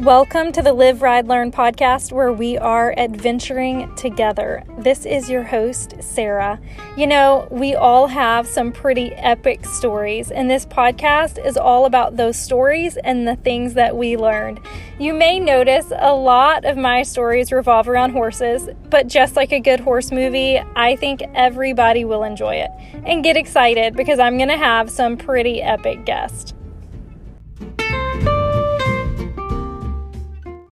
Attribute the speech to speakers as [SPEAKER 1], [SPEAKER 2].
[SPEAKER 1] Welcome to the Live, Ride, Learn podcast where we are adventuring together. This is your host, Sarah. You know, we all have some pretty epic stories, and this podcast is all about those stories and the things that we learned. You may notice a lot of my stories revolve around horses, but just like a good horse movie, I think everybody will enjoy it and get excited because I'm going to have some pretty epic guests.